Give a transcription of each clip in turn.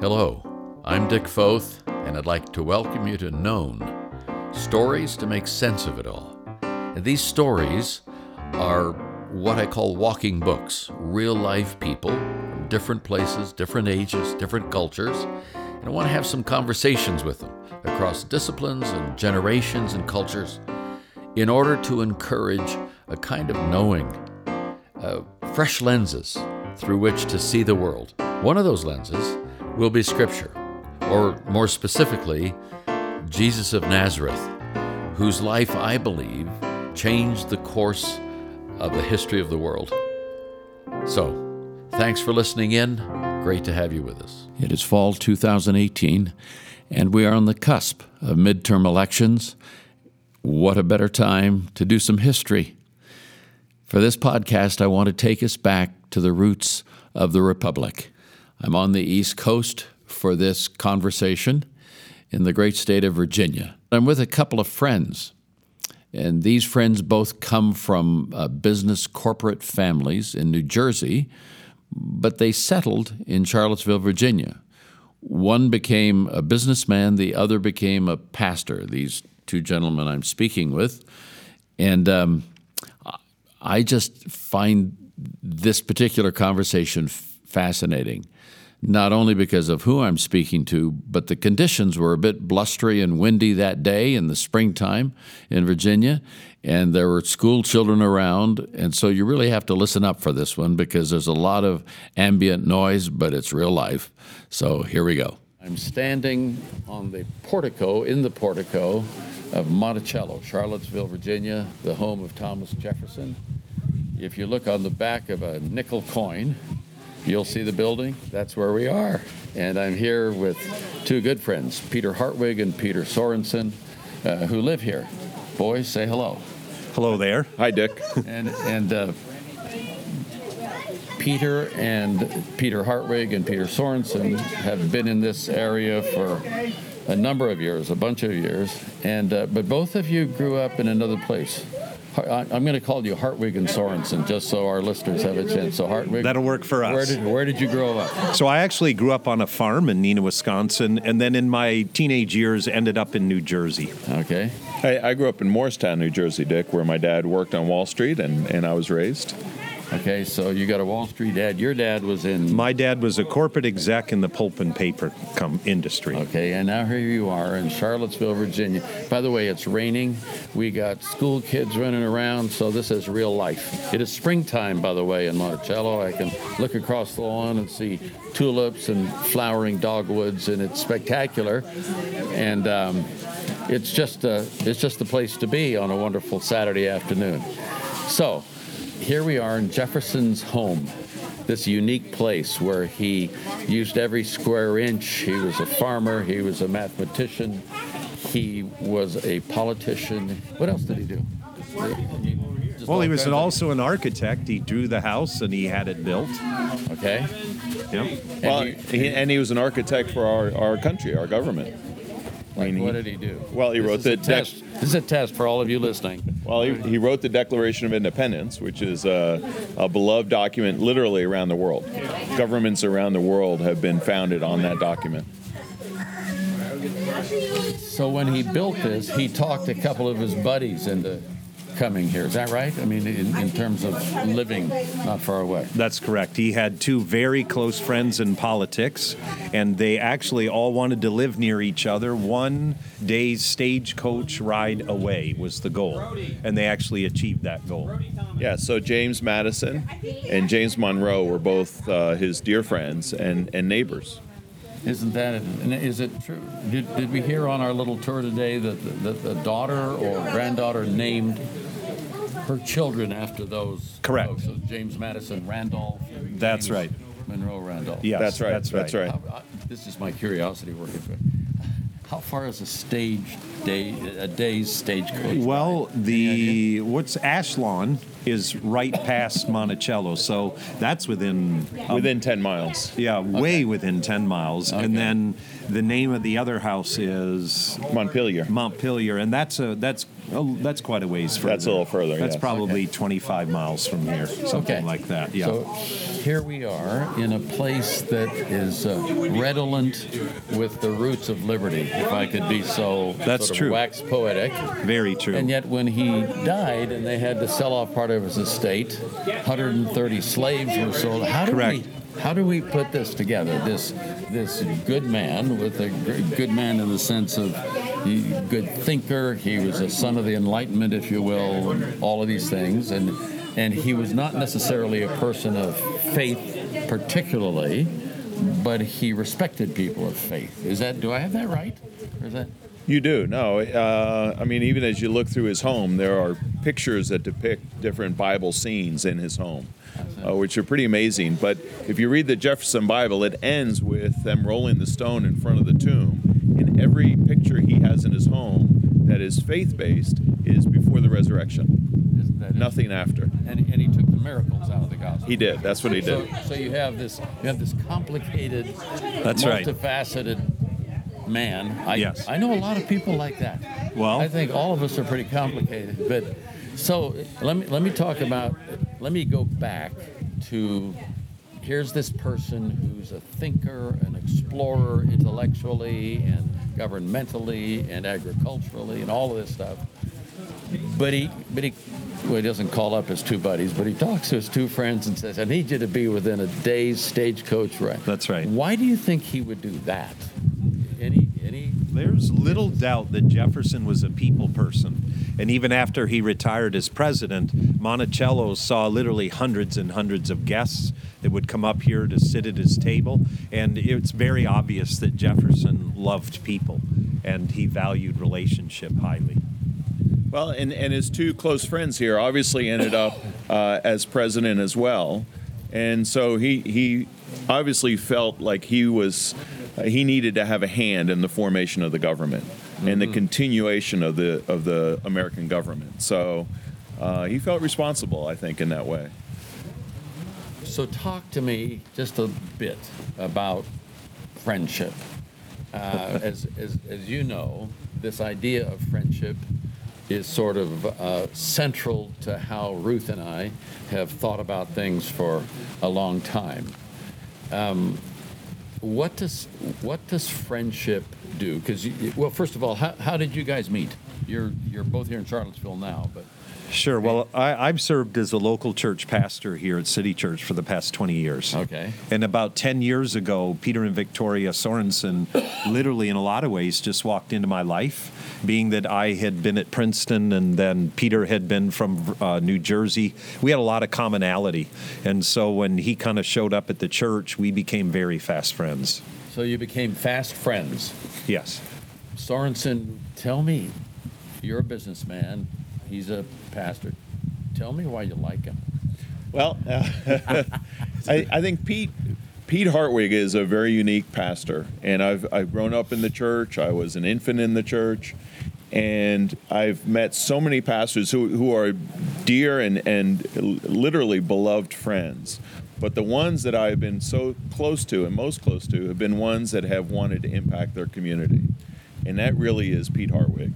Hello, I'm Dick Foth, and I'd like to welcome you to Known Stories to Make Sense of It All. And these stories are what I call walking books, real life people from different places, different ages, different cultures. And I want to have some conversations with them across disciplines and generations and cultures in order to encourage a kind of knowing, uh, fresh lenses through which to see the world. One of those lenses will be Scripture, or more specifically, Jesus of Nazareth, whose life I believe changed the course of the history of the world. So, thanks for listening in. Great to have you with us. It is fall 2018, and we are on the cusp of midterm elections. What a better time to do some history. For this podcast, I want to take us back to the roots of the Republic. I'm on the East Coast for this conversation in the great state of Virginia. I'm with a couple of friends, and these friends both come from uh, business corporate families in New Jersey, but they settled in Charlottesville, Virginia. One became a businessman, the other became a pastor, these two gentlemen I'm speaking with. And um, I just find this particular conversation fascinating not only because of who I'm speaking to, but the conditions were a bit blustery and windy that day in the springtime in Virginia, and there were school children around. And so you really have to listen up for this one because there's a lot of ambient noise, but it's real life. So here we go. I'm standing on the portico, in the portico of Monticello, Charlottesville, Virginia, the home of Thomas Jefferson. If you look on the back of a nickel coin, You'll see the building. That's where we are. And I'm here with two good friends, Peter Hartwig and Peter Sorensen, uh, who live here. Boys, say hello. Hello there. Hi, Dick. and and uh, Peter and Peter Hartwig and Peter Sorensen have been in this area for a number of years, a bunch of years, and uh, but both of you grew up in another place. I'm going to call you Hartwig and Sorensen, just so our listeners have a chance. So Hartwig, that'll work for us. Where did, where did you grow up? So I actually grew up on a farm in Neenah, Wisconsin, and then in my teenage years ended up in New Jersey. Okay. I, I grew up in Morristown, New Jersey, Dick, where my dad worked on Wall Street, and, and I was raised. Okay, so you got a Wall Street dad. Your dad was in. My dad was a corporate exec in the pulp and paper com- industry. Okay, and now here you are in Charlottesville, Virginia. By the way, it's raining. We got school kids running around, so this is real life. It is springtime, by the way, in Monticello. I can look across the lawn and see tulips and flowering dogwoods, and it's spectacular. And um, it's just a, it's just the place to be on a wonderful Saturday afternoon. So here we are in Jefferson's home, this unique place where he used every square inch. He was a farmer, he was a mathematician, he was a politician. What else did he do? well, he was an, also an architect. He drew the house and he had it built. Okay. Yep. Well, and he, and he was an architect for our, our country, our government. Like, what did he do? Well, he this wrote the test. This is a test for all of you listening. Well, he, he wrote the Declaration of Independence, which is a, a, beloved document literally around the world. Governments around the world have been founded on that document. So when he built this, he talked a couple of his buddies into coming here. Is that right? I mean, in, in, terms of living not far away. That's correct. He had two very close friends in politics, and they actually all wanted to live near each other. One day's stagecoach ride away was the goal, and they actually achieved that goal. Yeah, so James Madison and James Monroe were both uh, his dear friends and, and neighbors. Isn't that is it true? Did, did we hear on our little tour today that the, that the daughter or granddaughter named her children after those. Correct. Folks. So James Madison Randolph. That's James right. Monroe Randolph. Yes, that's right. That's right. That's right. How, uh, this is my curiosity working for. How far is a stage day a day's stagecoach? Well, the what's Ashlawn is right past Monticello, so that's within um, within ten miles. Yeah, okay. way within ten miles, okay. and then the name of the other house is Montpelier. Montpelier, and that's a that's Oh, that's quite a ways further. That's a little further, That's yes. probably 25 miles from here, something Okay. like that. Yeah. So here we are in a place that is uh, redolent with the roots of liberty, if I could be so That's sort of true. wax poetic. Very true. And yet, when he died and they had to sell off part of his estate, 130 slaves were sold. How do Correct. we? How do we put this together? This this good man with a good man in the sense of he, good thinker. He was a son of the Enlightenment, if you will, all of these things, and and he was not necessarily a person of faith, particularly, but he respected people of faith. Is that? Do I have that right? Or is that? You do. No, uh, I mean, even as you look through his home, there are pictures that depict different Bible scenes in his home, uh, which are pretty amazing. But if you read the Jefferson Bible, it ends with them rolling the stone in front of the tomb. In every picture has in his home that is faith based is before the resurrection, Is that it? nothing after. And, and he took the miracles out of the gospel. He did. That's what he did. so you have this you have this complicated, That's right. multifaceted man. I, Yes. I know a lot of people like that. Well- I think all of us are pretty complicated. But so let me let me talk about let me go back to here's this person who's a thinker, an explorer intellectually and governmentally and agriculturally and all of this stuff. But he, but he, well, he doesn't call up his two buddies, but he talks to his two friends and says, "I need you to be within a day's stagecoach ride." That's right. Why do you think he would do that? Any, any? There's little doubt that Jefferson was a people person. And even after he retired as president, Monticello saw literally hundreds and hundreds of guests that would come up here to sit at his table. And it's very obvious that Jefferson loved people and he valued relationship highly. Well, and, and his two close friends here obviously ended up uh, as president as well. And so he, he obviously felt like he was, he needed to have a hand in the formation of the government and the continuation of the, of the American government. So uh, he felt responsible, I think, in that way. So talk to me just a bit about friendship. Uh, as, as, as you know, this idea of friendship is sort of uh, central to how Ruth and I have thought about things for a long time. Um, what does what does friendship do? Because well, first of all, how, how did you guys meet? You're you're both here in Charlottesville now, but Sure. Well, I, I've served as a local church pastor here at City Church for the past 20 years. Okay. And about 10 years ago, Peter and Victoria Sorensen, literally in a lot of ways, just walked into my life, being that I had been at Princeton and then Peter had been from uh, New Jersey. We had a lot of commonality. And so when he kind of showed up at the church, we became very fast friends. so you became fast friends. Yes. Sorensen, tell me, you're a businessman. He's a pastor. Tell me why you like him. Well, uh, I, I think Pete Pete Hartwig is a very unique pastor, and I've I've grown up in the church. I was an infant in the church, and I've met so many pastors who who are dear and and literally beloved friends. But the ones that I've been so close to and most close to have been ones that have wanted to impact their community, and that really is Pete Hartwig.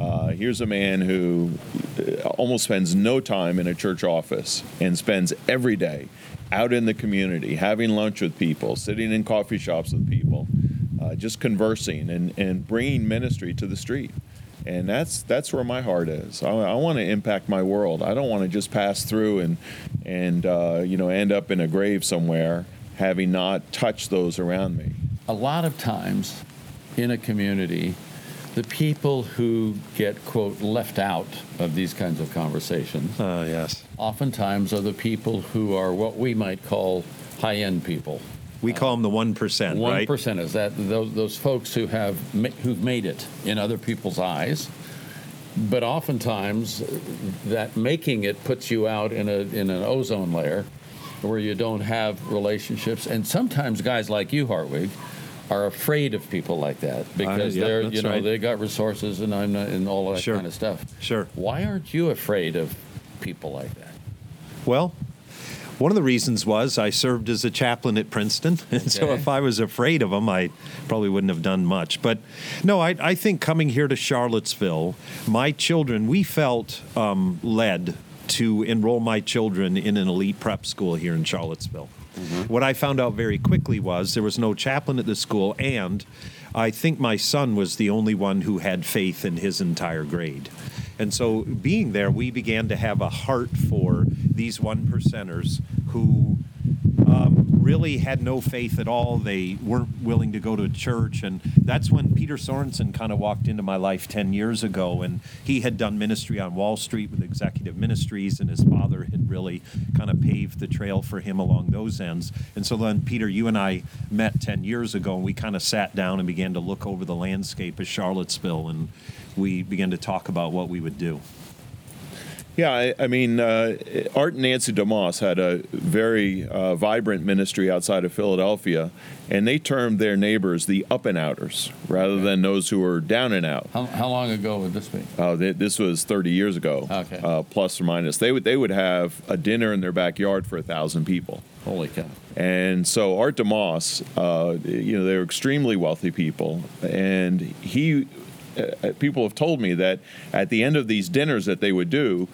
Uh, here's a man who uh, almost spends no time in a church office and spends every day out in the community, having lunch with people, sitting in coffee shops with people, uh, just conversing and, and bringing ministry to the street. And that's that's where my heart is. I, I want to impact my world. I don't want to just pass through and and uh, you know end up in a grave somewhere having not touched those around me. A lot of times in a community, the people who get, quote, left out of these kinds of conversations Uh, yes. oftentimes are the people who are what we might call high end people. We call them the 1%, One right? is that those, those folks who have who've made it in other people's eyes, but oftentimes that making it puts you out in a in an ozone layer where you don't have relationships, and sometimes guys like you, Hartwig, are afraid of people like that because yeah, they're you know right. they got resources and I'm not, and all that Sure. kind of stuff. Sure. Why aren't you afraid of people like that? Well, One of the reasons was I served as a chaplain at Princeton, and so if I was afraid of them, I probably wouldn't have done much. But no, I, I think coming here to Charlottesville, my children, we felt um, led to enroll my children in an elite prep school here in Charlottesville. Mm-hmm. What I found out very quickly was there was no chaplain at the school, and I think my son was the only one who had faith in his entire grade. And so, being there, we began to have a heart for these one percenters who really had no faith at all. They weren't willing to go to church. And that's when Peter Sorensen kind of walked into my life 10 years ago. And he had done ministry on Wall Street with Executive Ministries, and his father had really kind of paved the trail for him along those ends. And so then, Peter, you and I met 10 years ago, and we kind of sat down and began to look over the landscape of Charlottesville. And we began to talk about what we would do. Yeah, I, I mean, uh, Art and Nancy DeMoss had a very uh, vibrant ministry outside of Philadelphia, and they termed their neighbors the up and outers rather than those who were down and out. How, how long ago would this be? Uh, th- this was 30 years ago, Okay. uh, plus or minus. They would they would have a dinner in their backyard for a thousand people. Holy cow. And so Art DeMoss, uh, you know, they were extremely wealthy people, and he, uh, people have told me that at the end of these dinners that they would do,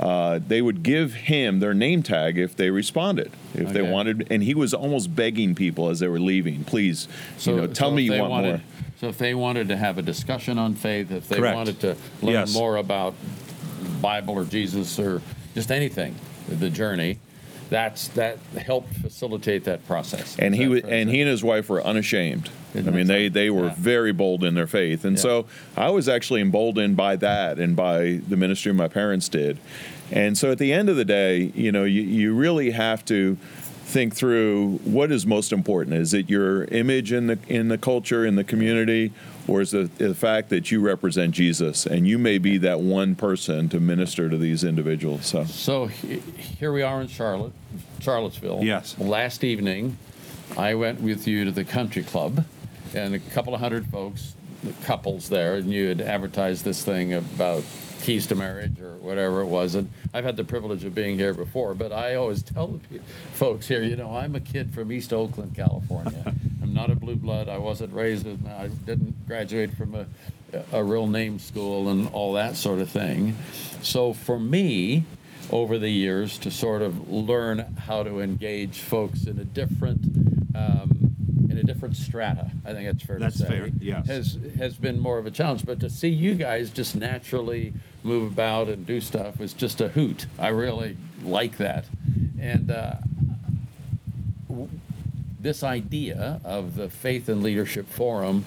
uh, they would give him their name tag if they responded, if they wanted, and he was almost begging people as they were leaving, please, you know, tell so me you want wanted, more. So if they wanted to have a discussion on faith, if they Correct. wanted to learn Yes. more about Bible or Jesus or just anything, the journey, that's that helped facilitate that process. and he was, and he and his wife were unashamed. Isn't I mean, they they were Yeah. very bold in their faith, and Yeah. so I was actually emboldened by that and by the ministry my parents did. And so at the end of the day, you know, you, you really have to think through what is most important. Is it your image in the in the culture in the community, or is it the fact that you represent Jesus and you may be that one person to minister to these individuals? So. So he- here we are in Charlotte, Charlottesville. Yes. Last evening, I went with you to the country club, and a couple of hundred folks, couples there, and you had advertised this thing about keys to marriage or whatever it was. And I've had the privilege of being here before, but I always tell the pe- folks here, you know, I'm a kid from East Oakland, California. I'm not a blue blood. I wasn't raised. In, I didn't graduate from a, a real name school and all that sort of thing. So for me, over the years to sort of learn how to engage folks in a different um, in a different strata. I think that's fair That's to say. fair, yes. Has has been more of a challenge, but to see you guys just naturally move about and do stuff is just a hoot. I really like that, and. Uh, w- this idea of the Faith and Leadership Forum,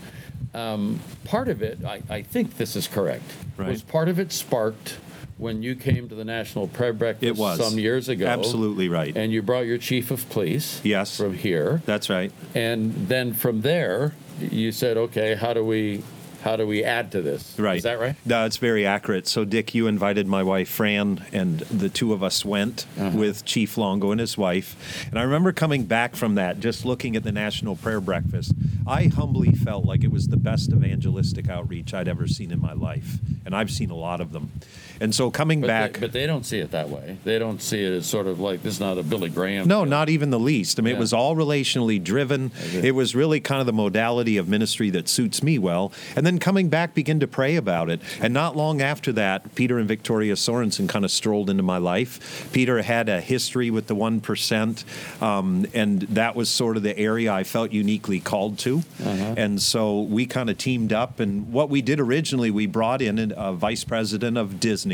um, part of it, I, I think this is correct, Right. was part of it sparked when you came to the National Prayer Breakfast It was. some years ago. Absolutely right. And you brought your chief of police Yes. from here. That's right. And then from there, you said, okay, how do we how do we add to this? Right. Is that right? No, it's very accurate. So, Dick, you invited my wife, Fran, and the two of us went Uh-huh. with Chief Longo and his wife. And I remember coming back from that, just looking at the National Prayer Breakfast. I humbly felt like it was the best evangelistic outreach I'd ever seen in my life. And I've seen a lot of them. And so, coming But back. They, but they don't see it that way. They don't see it as sort of like this is not a Billy Graham. No, not even the least. I mean, Yeah. it was all relationally driven. It was really kind of the modality of ministry that suits me well. And then coming back, begin to pray about it. And not long after that, Peter and Victoria Sorensen kind of strolled into my life. Peter had a history with the 1%, um, and that was sort of the area I felt uniquely called to. And so we kind of teamed up. And what we did originally, we brought in a vice president of Disney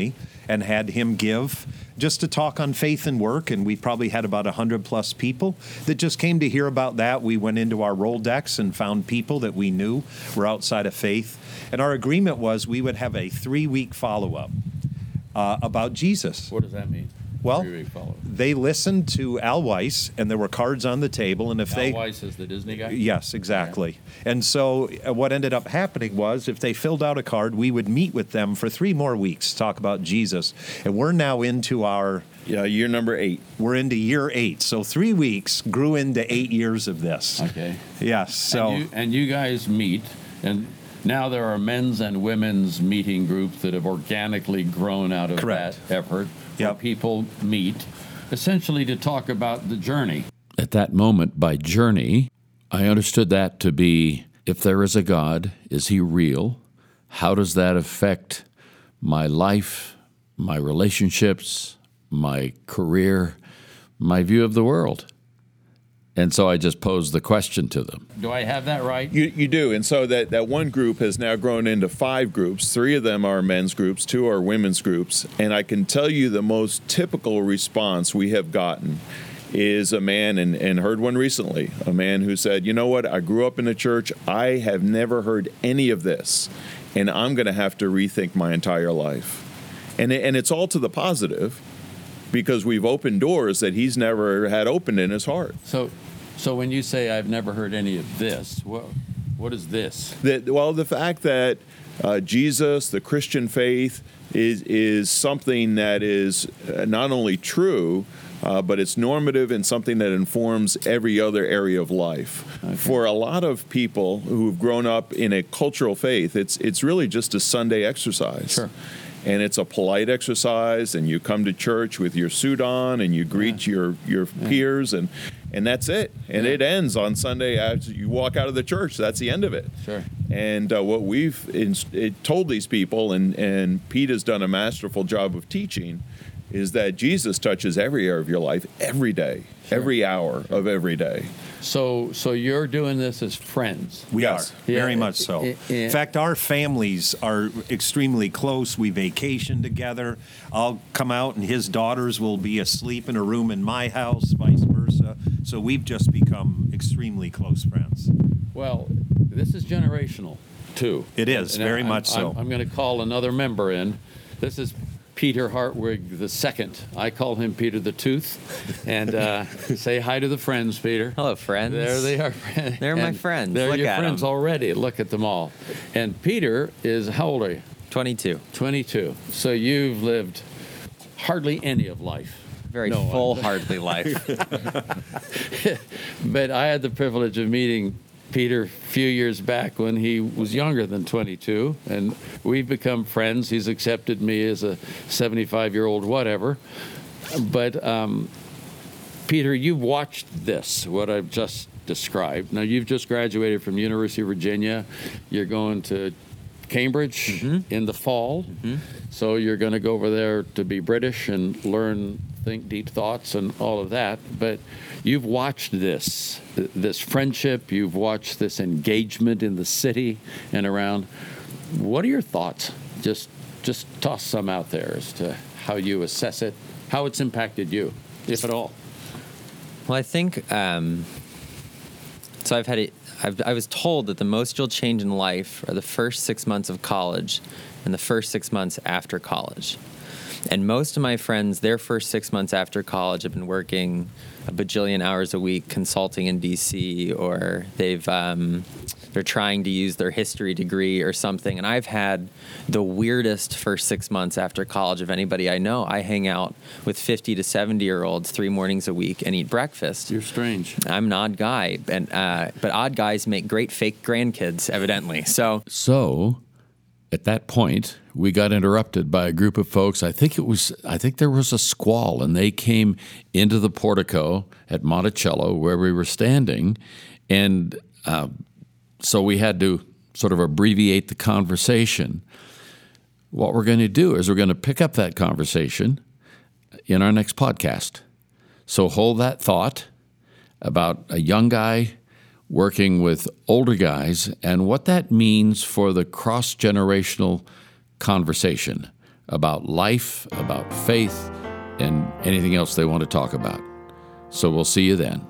and had him give just to talk on faith and work. And we probably had about 100 plus people that just came to hear about that. We went into our roll decks and found people that we knew were outside of faith. And our agreement was we would have a three week follow up uh, about Jesus. What does that mean? Well, They listened to Al Weiss, and there were cards on the table. And if Al they. Weiss is the Disney guy. Yes, exactly. And so uh, what ended up happening was if they filled out a card, we would meet with them for three more weeks to talk about Jesus. And we're now into our Yeah, year number eight. we're into year eight. So three weeks grew into eight years of this. Okay. Yes. So and, you, and you guys meet, and now there are men's and women's meeting groups that have organically grown out of Correct. that effort. Where Yep. people meet. essentially to talk about the journey. At that moment, by journey, I understood that to be if there is a God, is he real? How does that affect my life, my relationships, my career, my view of the world? And so I just posed the question to them. Do I have that right? You, you do. And so that, that one group has now grown into five groups. Three of them are men's groups, two are women's groups. And I can tell you the most typical response we have gotten is a man, and, and heard one recently, a man who said, You know what? I grew up in the church. I have never heard any of this. And I'm going to have to rethink my entire life. And, and it's all to the positive because we've opened doors that he's never had opened in his heart. So, so when you say I've never heard any of this, what what is this? That well, the fact that uh, Jesus, the Christian faith, is is something that is uh, not only true. Uh, but it's normative and something that informs every other area of life. Okay. For a lot of people who've grown up in a cultural faith, it's it's really just a Sunday exercise. Sure and it's a polite exercise and you come to church with your suit on and you greet yeah. your your yeah. peers and and that's it and yeah. it ends on sunday as you walk out of the church that's the end of it sure and uh, what we've in, told these people and and pete has done a masterful job of teaching is that jesus touches every area of your life every day sure. every hour of every day so, so you're doing this as friends. We yes. are yeah. very much so. In fact, our families are extremely close. We vacation together. I'll come out, and his daughters will be asleep in a room in my house, vice versa. So we've just become extremely close friends. Well, this is generational too. It is and very I'm, much so. I'm, I'm going to call another member in. This is Peter Hartwig the second. I call him Peter the Tooth. And uh, say hi to the friends, Peter. Hello, friends. There they are. They're my friends. They're Look your friends them. already. Look at them all. And Peter is how old are you? 22. 22. So you've lived hardly any of life. Very no, full, hardly life. but I had the privilege of meeting Peter a few years back when he was younger than 22, and we've become friends. He's accepted me as a 75 year old whatever. But um, Peter, you've watched this, what I've just described. Now, you've just graduated from University of Virginia. You're going to Cambridge mm-hmm. in the fall. Mm-hmm. So you're going to go over there to be British and learn think deep thoughts and all of that. But you've watched this, this friendship, you've watched this engagement in the city and around. What are your thoughts? Just, just toss some out there as to how you assess it, how it's impacted you, if at all. Well, I think um, so. I've had it. I've, I was told that the most you'll change in life are the first six months of college and the first six months after college. And most of my friends, their first six months after college, have been working a bajillion hours a week consulting in DC, or they've um, they're trying to use their history degree or something. And I've had the weirdest first six months after college of anybody I know. I hang out with 50 to 70 year olds three mornings a week and eat breakfast. You're strange. I'm an odd guy, and uh, but odd guys make great fake grandkids, evidently. So so at that point, we got interrupted by a group of folks. I think it was, I think there was a squall, and they came into the portico at Monticello where we were standing, and uh, so we had to sort of abbreviate the conversation. What we're going to do is we're going to pick up that conversation in our next podcast. So hold that thought about a young guy working with older guys and what that means for the cross generational conversation about life, about faith, and anything else they want to talk about. So we'll see you then.